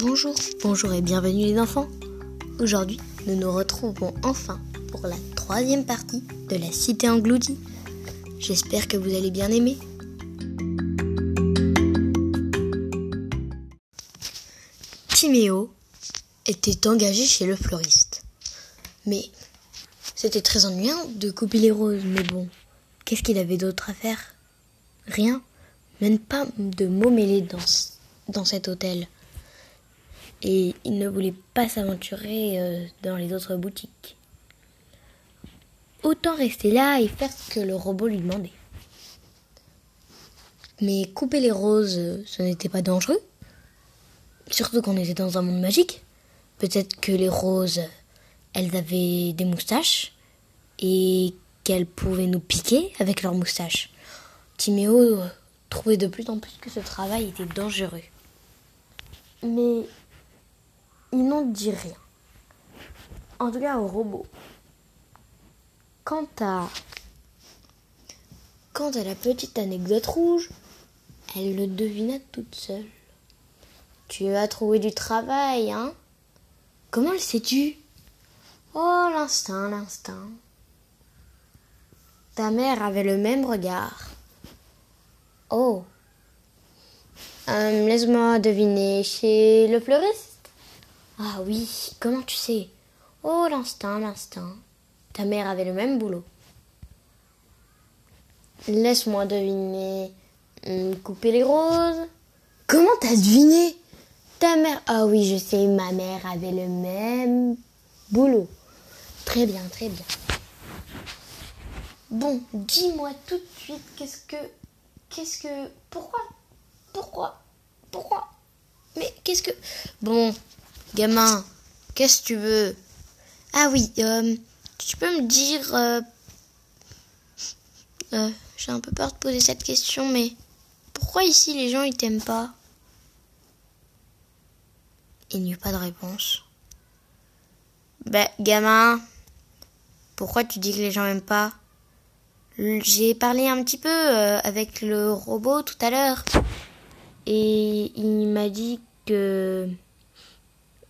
Bonjour, bonjour et bienvenue les enfants. Aujourd'hui, nous nous retrouvons enfin pour la troisième partie de la Cité engloutie. J'espère que vous allez bien aimer. Timéo était engagé chez le fleuriste. Mais c'était très ennuyant de couper les roses, mais bon, qu'est-ce qu'il avait d'autre à faire? Rien, même pas de mots mêlés dans, dans cet hôtel et il ne voulait pas s'aventurer euh, dans les autres boutiques. Autant rester là et faire ce que le robot lui demandait. Mais couper les roses, euh, ce n'était pas dangereux. Surtout qu'on était dans un monde magique. Peut-être que les roses, elles avaient des moustaches et qu'elles pouvaient nous piquer avec leurs moustaches. Timéo euh, trouvait de plus en plus que ce travail était dangereux. Mais ils n'ont dit rien. En tout cas au robot. Quant à Quant à la petite anecdote rouge, elle le devina toute seule. Tu as trouvé du travail, hein? Comment le sais-tu? Oh, l'instinct, l'instinct. Ta mère avait le même regard. Oh. Euh, laisse-moi deviner, chez le fleuriste? Ah oui, comment tu sais? Oh, l'instinct, l'instinct. Ta mère avait le même boulot. Laisse-moi deviner. Hmm, couper les roses Comment t'as deviné? Ta mère. Ah oui, je sais, ma mère avait le même boulot. Très bien, très bien. Bon, dis-moi tout de suite, qu'est-ce que. Qu'est-ce que. Pourquoi Pourquoi Pourquoi? Mais qu'est-ce que. Bon, Gamin, qu'est-ce que tu veux? Ah oui, euh, tu peux me dire... Euh, euh, j'ai un peu peur de poser cette question, mais pourquoi ici les gens ils t'aiment pas? Il n'y eut pas de réponse. Ben, gamin, pourquoi tu dis que les gens m'aiment pas? J'ai parlé un petit peu avec le robot tout à l'heure et il m'a dit que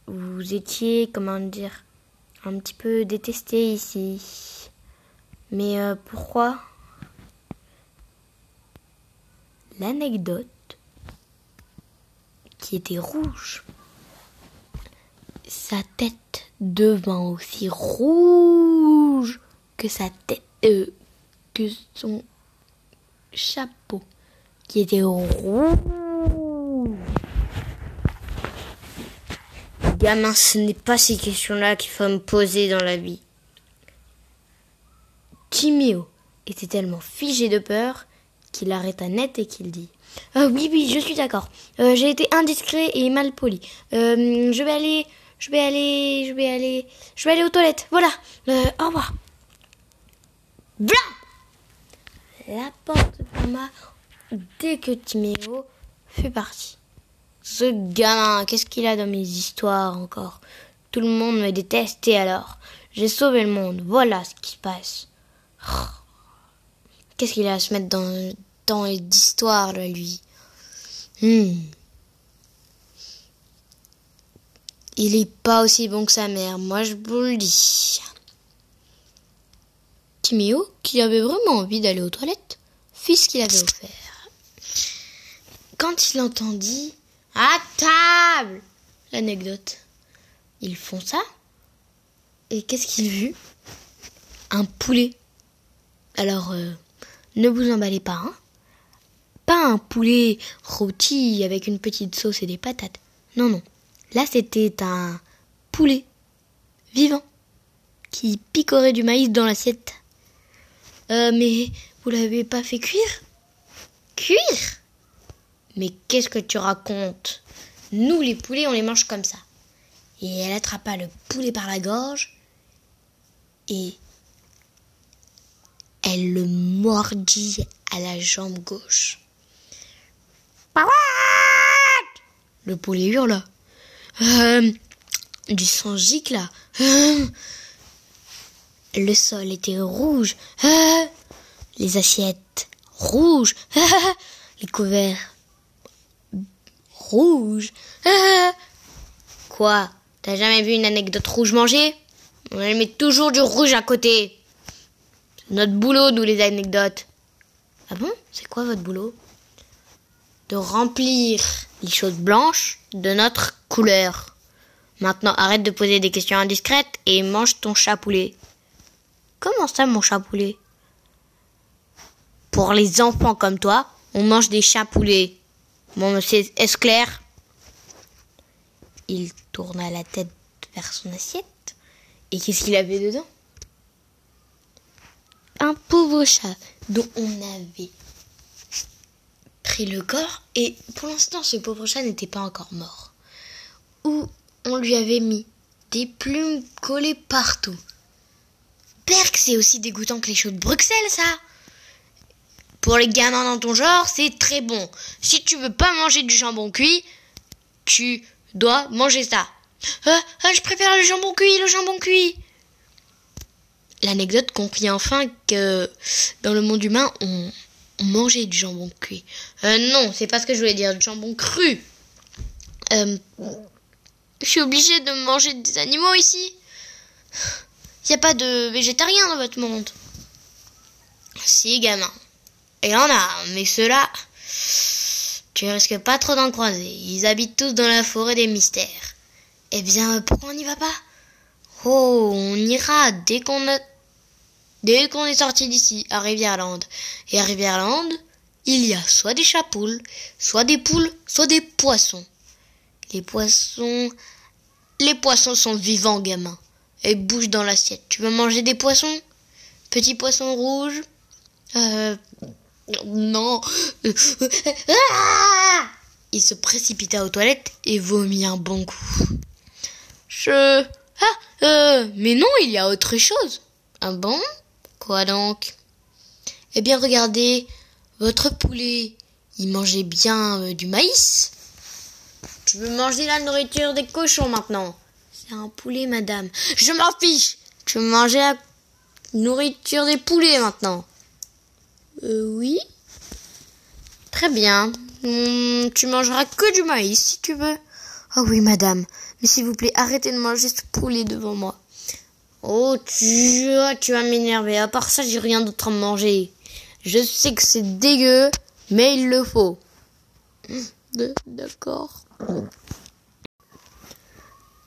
vous étiez, comment dire, un petit peu détesté ici. Mais euh, pourquoi L'anecdote qui était rouge, sa tête devant aussi rouge que sa tête, euh, que son chapeau qui était rouge. Gamin, ce n'est pas ces questions-là qu'il faut me poser dans la vie. Timéo était tellement figé de peur qu'il arrêta net et qu'il dit euh, Oui, oui, je suis d'accord. Euh, j'ai été indiscret et mal poli. Euh, je vais aller, je vais aller, je vais aller, je vais aller aux toilettes. Voilà. au revoir. Blanc La porte ferma dès que Timéo fut parti. Ce gamin, qu'est-ce qu'il a dans mes histoires encore? Tout le monde me déteste et alors J'ai sauvé le monde, voilà ce qui se passe. Qu'est-ce qu'il a à se mettre dans tant d'histoires, là, lui? Hmm. Il est pas aussi bon que sa mère, moi je vous le dis. Timéo, qui avait vraiment envie d'aller aux toilettes, fit ce qu'il avait offert. Quand il entendit à table L'anecdote. Ils font ça Et qu'est-ce qu'il vit Un poulet. Alors, euh, ne vous emballez pas, hein Pas un poulet rôti avec une petite sauce et des patates. Non, non. Là, c'était un poulet vivant qui picorait du maïs dans l'assiette. Euh, mais vous l'avez pas fait cuire? Cuire? Mais qu'est-ce que tu racontes? Nous, les poulets, on les mange comme ça. Et elle attrapa le poulet par la gorge et elle le mordit à la jambe gauche. Le poulet hurla. Euh, du sang gicla. Euh, le sol était rouge. Euh, les assiettes rouges. les couverts rouge. Quoi T'as jamais vu une anecdote rouge manger? On met toujours du rouge à côté. C'est notre boulot, nous, les anecdotes. Ah bon? C'est quoi votre boulot? De remplir les choses blanches de notre couleur. Maintenant, arrête de poser des questions indiscrètes et mange ton chat poulet. Comment ça, mon chat poulet? Pour les enfants comme toi, on mange des chats Bon, monsieur, est-ce clair? Il tourna la tête vers son assiette. Et qu'est-ce qu'il avait dedans? Un pauvre chat dont on avait pris le corps. Et pour l'instant, ce pauvre chat n'était pas encore mort. Où on lui avait mis des plumes collées partout. Berk, c'est aussi dégoûtant que les choses de Bruxelles, ça. Pour les gamins dans ton genre, c'est très bon. Si tu veux pas manger du jambon cuit, tu dois manger ça. Ah, ah, je préfère le jambon cuit, le jambon cuit. L'anecdote comprit enfin que dans le monde humain, on, mangeait du jambon cuit. Euh, non, c'est pas ce que je voulais dire, du jambon cru. Euh, je suis obligée de manger des animaux ici. Il a pas de végétariens dans votre monde. Si, gamin. Il y en a, mais ceux-là, tu risques pas trop d'en croiser. Ils habitent tous dans la forêt des mystères. Eh bien, pourquoi on n'y va pas? Oh, on ira dès qu'on a... Dès qu'on est sorti d'ici, à Rivière-Lande. Et à Rivière-Lande, il y a soit des chapoules, soit des poules, soit des poissons. Les poissons... Les poissons sont vivants, gamin. Et bougent dans l'assiette. Tu veux manger des poissons? Petits poissons rouges? Euh... Non. Il se précipita aux toilettes et vomit un bon coup. Je... Ah, euh, mais non, il y a autre chose. Un bon? Quoi donc? Eh bien, regardez, votre poulet, il mangeait bien euh, du maïs. Tu veux manger la nourriture des cochons maintenant? C'est un poulet, madame. Je m'en fiche Tu veux manger la nourriture des poulets maintenant? Euh, oui. Très bien. Hmm, tu mangeras que du maïs si tu veux. Oh oui, madame. Mais s'il vous plaît, arrêtez de manger ce poulet devant moi. Oh, tu, tu vas m'énerver. À part ça, j'ai rien d'autre à manger. Je sais que c'est dégueu, mais il le faut. D'accord.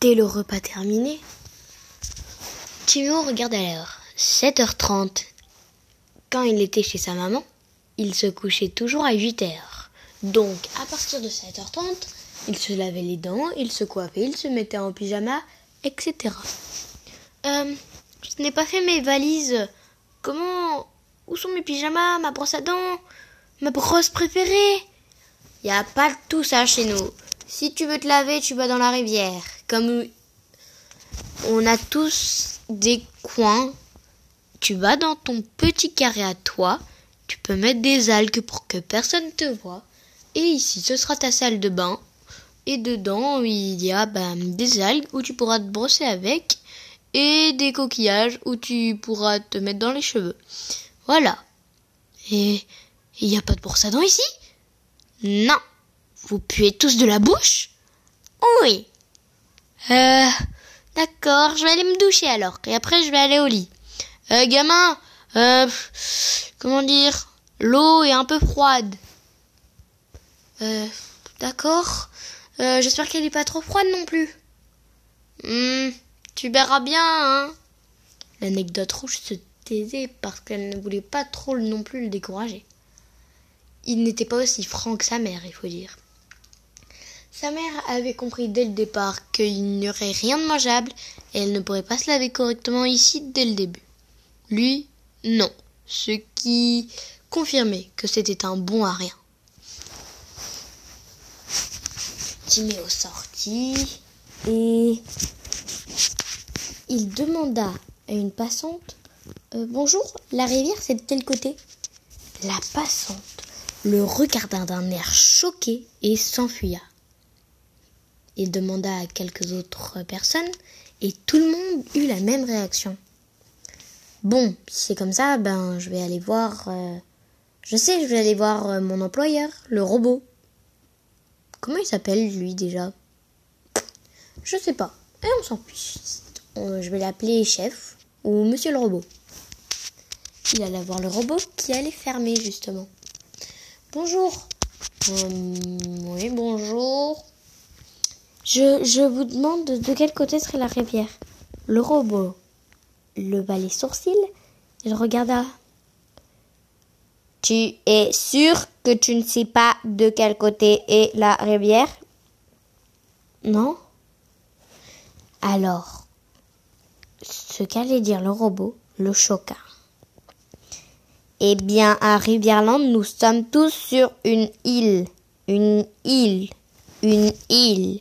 Dès le repas terminé, Timo regarde à l'heure. 7h30. Quand il était chez sa maman, il se couchait toujours à 8 heures. Donc, à partir de 7h30, il se lavait les dents, il se coiffait, il se mettait en pyjama, etc. Euh, je n'ai pas fait mes valises. Comment Où sont mes pyjamas, ma brosse à dents, ma brosse préférée? Il n'y a pas tout ça chez nous. Si tu veux te laver, tu vas dans la rivière. Comme on a tous des coins tu vas dans ton petit carré à toi, tu peux mettre des algues pour que personne te voit. Et ici, ce sera ta salle de bain. Et dedans, il y a ben, des algues où tu pourras te brosser avec et des coquillages où tu pourras te mettre dans les cheveux. Voilà. Et il n'y a pas de brosse à ici? Non. Vous puez tous de la bouche? Oui. Euh, d'accord, je vais aller me doucher alors. Et après, je vais aller au lit. Euh, gamin, euh, comment dire, l'eau est un peu froide. Euh, d'accord. Euh, j'espère qu'elle n'est pas trop froide non plus. Hmm, tu verras bien, hein. L'anecdote rouge se taisait parce qu'elle ne voulait pas trop non plus le décourager. Il n'était pas aussi franc que sa mère, il faut dire. Sa mère avait compris dès le départ qu'il n'y aurait rien de mangeable et elle ne pourrait pas se laver correctement ici dès le début. Lui, non. Ce qui confirmait que c'était un bon à rien. Timéo sortit et il demanda à une passante euh, Bonjour, la rivière c'est de quel côté? La passante le regarda d'un air choqué et s'enfuya. Il demanda à quelques autres personnes et tout le monde eut la même réaction. Bon, si c'est comme ça, ben je vais aller voir. Euh, je sais, je vais aller voir euh, mon employeur, le robot. Comment il s'appelle lui déjà? Je sais pas. Et on s'en fiche. Je vais l'appeler chef ou monsieur le robot. Il allait voir le robot qui allait fermer justement. Bonjour. Oui, bonjour. Je, je vous demande de quel côté serait la rivière? Le robot leva les sourcils. Il regarda. Tu es sûr que tu ne sais pas de quel côté est la rivière? Non Alors, ce qu'allait dire le robot le choqua. Eh bien, à Rivièrland, nous sommes tous sur une île. Une île. Une île.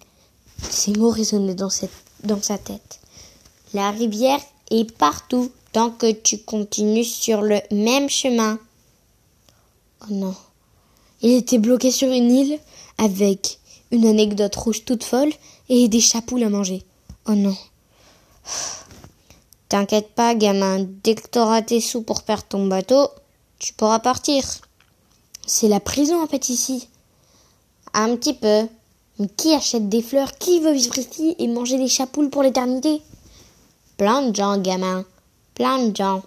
Ces mots résonnaient dans, dans sa tête. La rivière est partout tant que tu continues sur le même chemin. Oh non. Il était bloqué sur une île avec une anecdote rouge toute folle et des chapoules à manger. Oh non. T'inquiète pas, gamin, dès que t'auras tes sous pour faire ton bateau, tu pourras partir. C'est la prison en fait ici. Un petit peu. Mais qui achète des fleurs? Qui veut vivre ici et manger des chapoules pour l'éternité? Plein de gens, gamin. Plein gens.